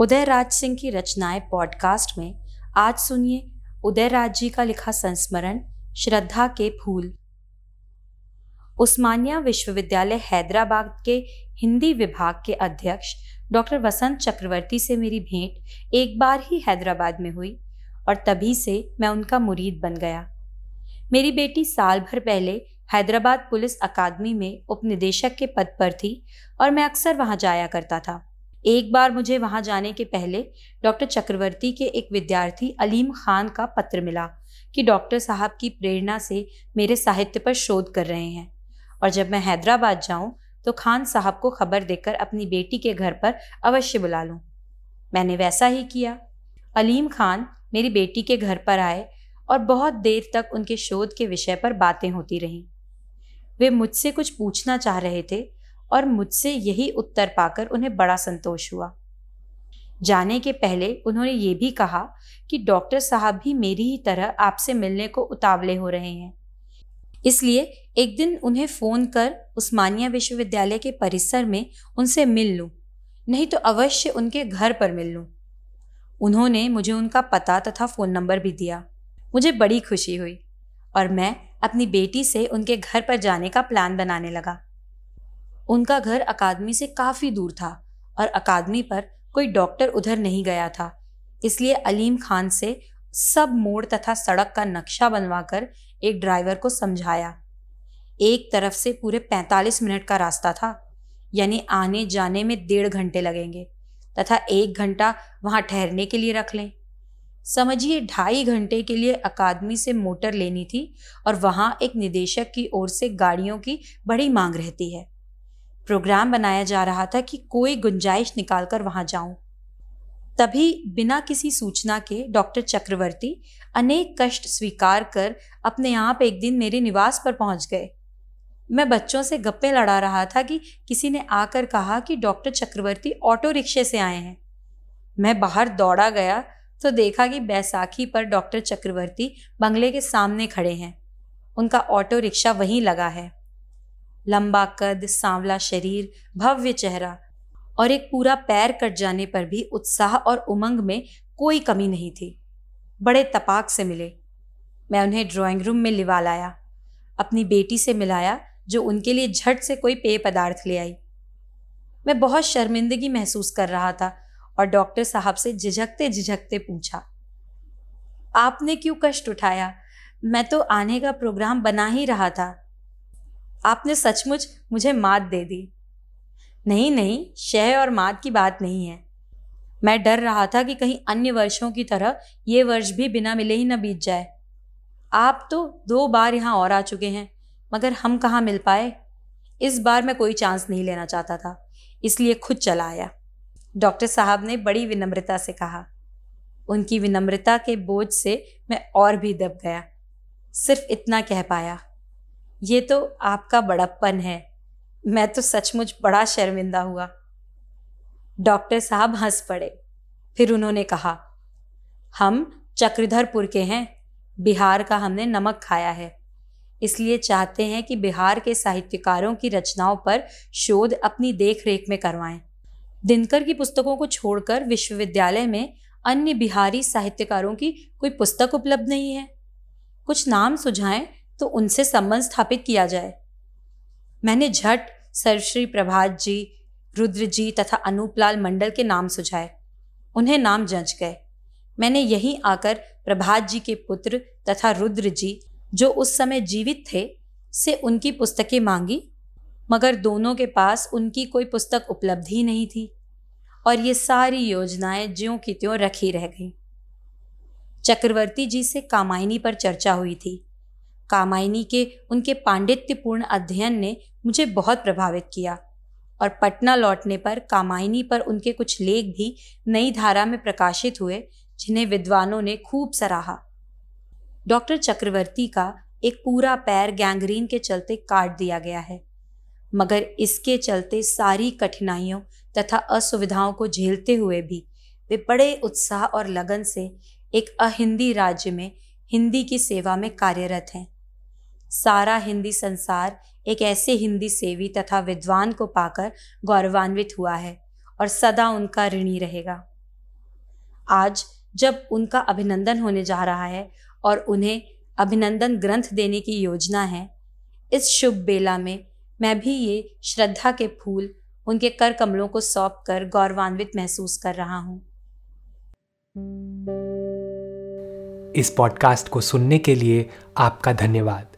उदयराज सिंह की रचनाएँ पॉडकास्ट में आज सुनिए उदयराज जी का लिखा संस्मरण, श्रद्धा के फूल। उस्मानिया विश्वविद्यालय हैदराबाद के हिंदी विभाग के अध्यक्ष डॉक्टर वसंत चक्रवर्ती से मेरी भेंट एक बार ही हैदराबाद में हुई और तभी से मैं उनका मुरीद बन गया। मेरी बेटी साल भर पहले हैदराबाद पुलिस अकादमी में उपनिदेशक के पद पर थी और मैं अक्सर वहाँ जाया करता था। एक बार मुझे वहाँ जाने के पहले डॉक्टर चक्रवर्ती के एक विद्यार्थी अलीम खान का पत्र मिला कि डॉक्टर साहब की प्रेरणा से मेरे साहित्य पर शोध कर रहे हैं। और जब मैं हैदराबाद जाऊँ तो खान साहब को खबर देकर अपनी बेटी के घर पर अवश्य बुला लूँ। मैंने वैसा ही किया। अलीम खान मेरी बेटी के घर पर आए और बहुत देर तक उनके शोध के विषय पर बातें होती रहीं। वे मुझसे कुछ पूछना चाह रहे थे और मुझसे यही उत्तर पाकर उन्हें बड़ा संतोष हुआ। जाने के पहले उन्होंने ये भी कहा कि डॉक्टर साहब भी मेरी ही तरह आपसे मिलने को उतावले हो रहे हैं। इसलिए एक दिन उन्हें फ़ोन कर उस्मानिया विश्वविद्यालय के परिसर में उनसे मिल लूँ, नहीं तो अवश्य उनके घर पर मिल लूँ। उन्होंने मुझे उनका पता तथा फ़ोन नंबर भी दिया। मुझे बड़ी खुशी हुई और मैं अपनी बेटी से उनके घर पर जाने का प्लान बनाने लगा। उनका घर अकादमी से काफ़ी दूर था और अकादमी पर कोई डॉक्टर उधर नहीं गया था। इसलिए अलीम खान से सब मोड़ तथा सड़क का नक्शा बनवाकर एक ड्राइवर को समझाया। एक तरफ़ से पूरे 45 मिनट का रास्ता था, यानी आने जाने में डेढ़ घंटे लगेंगे, तथा एक घंटा वहाँ ठहरने के लिए रख लें। समझिए, ढाई घंटे के लिए अकादमी से मोटर लेनी थी और वहाँ एक निदेशक की ओर से गाड़ियों की बड़ी मांग रहती है। प्रोग्राम बनाया जा रहा था कि कोई गुंजाइश निकाल कर वहाँ जाऊँ। तभी बिना किसी सूचना के डॉक्टर चक्रवर्ती अनेक कष्ट स्वीकार कर अपने आप एक दिन मेरे निवास पर पहुँच गए। मैं बच्चों से गप्पे लड़ा रहा था कि किसी ने आकर कहा कि डॉक्टर चक्रवर्ती ऑटो रिक्शे से आए हैं। मैं बाहर दौड़ा गया तो देखा कि बैसाखी पर डॉक्टर चक्रवर्ती बंगले के सामने खड़े हैं। उनका ऑटो रिक्शा वहीं लगा है। लंबा कद, सांवला शरीर, भव्य चेहरा और एक पूरा पैर कट जाने पर भी उत्साह और उमंग में कोई कमी नहीं थी। बड़े तपाक से मिले। मैं उन्हें ड्राइंग रूम में लिवा लाया। अपनी बेटी से मिलाया, जो उनके लिए झट से कोई पेय पदार्थ ले आई। मैं बहुत शर्मिंदगी महसूस कर रहा था और डॉक्टर साहब से झिझकते झिझकते पूछा, आपने क्यों कष्ट उठाया? मैं तो आने का प्रोग्राम बना ही रहा था। आपने सचमुच मुझे मात दे दी। नहीं नहीं शह और मात की बात नहीं है। मैं डर रहा था कि कहीं अन्य वर्षों की तरह ये वर्ष भी बिना मिले ही न बीत जाए। आप तो दो बार यहाँ और आ चुके हैं, मगर हम कहाँ मिल पाए? इस बार मैं कोई चांस नहीं लेना चाहता था, इसलिए खुद चला आया। डॉक्टर साहब ने बड़ी विनम्रता से कहा। उनकी विनम्रता के बोझ से मैं और भी दब गया। सिर्फ़ इतना कह पाया। ये तो आपका बड़प्पन है। मैं तो सचमुच बड़ा शर्मिंदा हुआ। डॉक्टर साहब हंस पड़े। फिर उन्होंने कहा, हम चक्रधरपुर के हैं। बिहार का हमने नमक खाया है। इसलिए चाहते हैं कि बिहार के साहित्यकारों की रचनाओं पर शोध अपनी देख रेख में करवाएँ। दिनकर की पुस्तकों को छोड़कर विश्वविद्यालय में अन्य बिहारी साहित्यकारों की कोई पुस्तक उपलब्ध नहीं है। कुछ नाम सुझाएँ तो उनसे संबंध स्थापित किया जाए। मैंने झट सर्वश्री प्रभात जी, रुद्र जी तथा अनूपलाल मंडल के नाम सुझाए। उन्हें नाम जंच गए। मैंने यहीं आकर प्रभात जी के पुत्र तथा रुद्र जी, जो उस समय जीवित थे, से उनकी पुस्तकें मांगी, मगर दोनों के पास उनकी कोई पुस्तक उपलब्ध ही नहीं थी, और ये सारी योजनाएँ ज्यों की त्यों रखी रह गईं। चक्रवर्ती जी से कामायनी पर चर्चा हुई थी। कामायनी के उनके पांडित्यपूर्ण अध्ययन ने मुझे बहुत प्रभावित किया और पटना लौटने पर कामायनी पर उनके कुछ लेख भी नई धारा में प्रकाशित हुए, जिन्हें विद्वानों ने खूब सराहा। डॉक्टर चक्रवर्ती का एक पूरा पैर गैंग्रीन के चलते काट दिया गया है, मगर इसके चलते सारी कठिनाइयों तथा असुविधाओं को झेलते हुए भी वे बड़े उत्साह और लगन से एक अहिंदी राज्य में हिंदी की सेवा में कार्यरत हैं। सारा हिंदी संसार एक ऐसे हिंदी सेवी तथा विद्वान को पाकर गौरवान्वित हुआ है और सदा उनका ऋणी रहेगा। आज जब उनका अभिनंदन होने जा रहा है और उन्हें अभिनंदन ग्रंथ देने की योजना है, इस शुभ बेला में मैं भी ये श्रद्धा के फूल उनके कर कमलों को सौंप कर गौरवान्वित महसूस कर रहा हूँ। इस पॉडकास्ट को सुनने के लिए आपका धन्यवाद।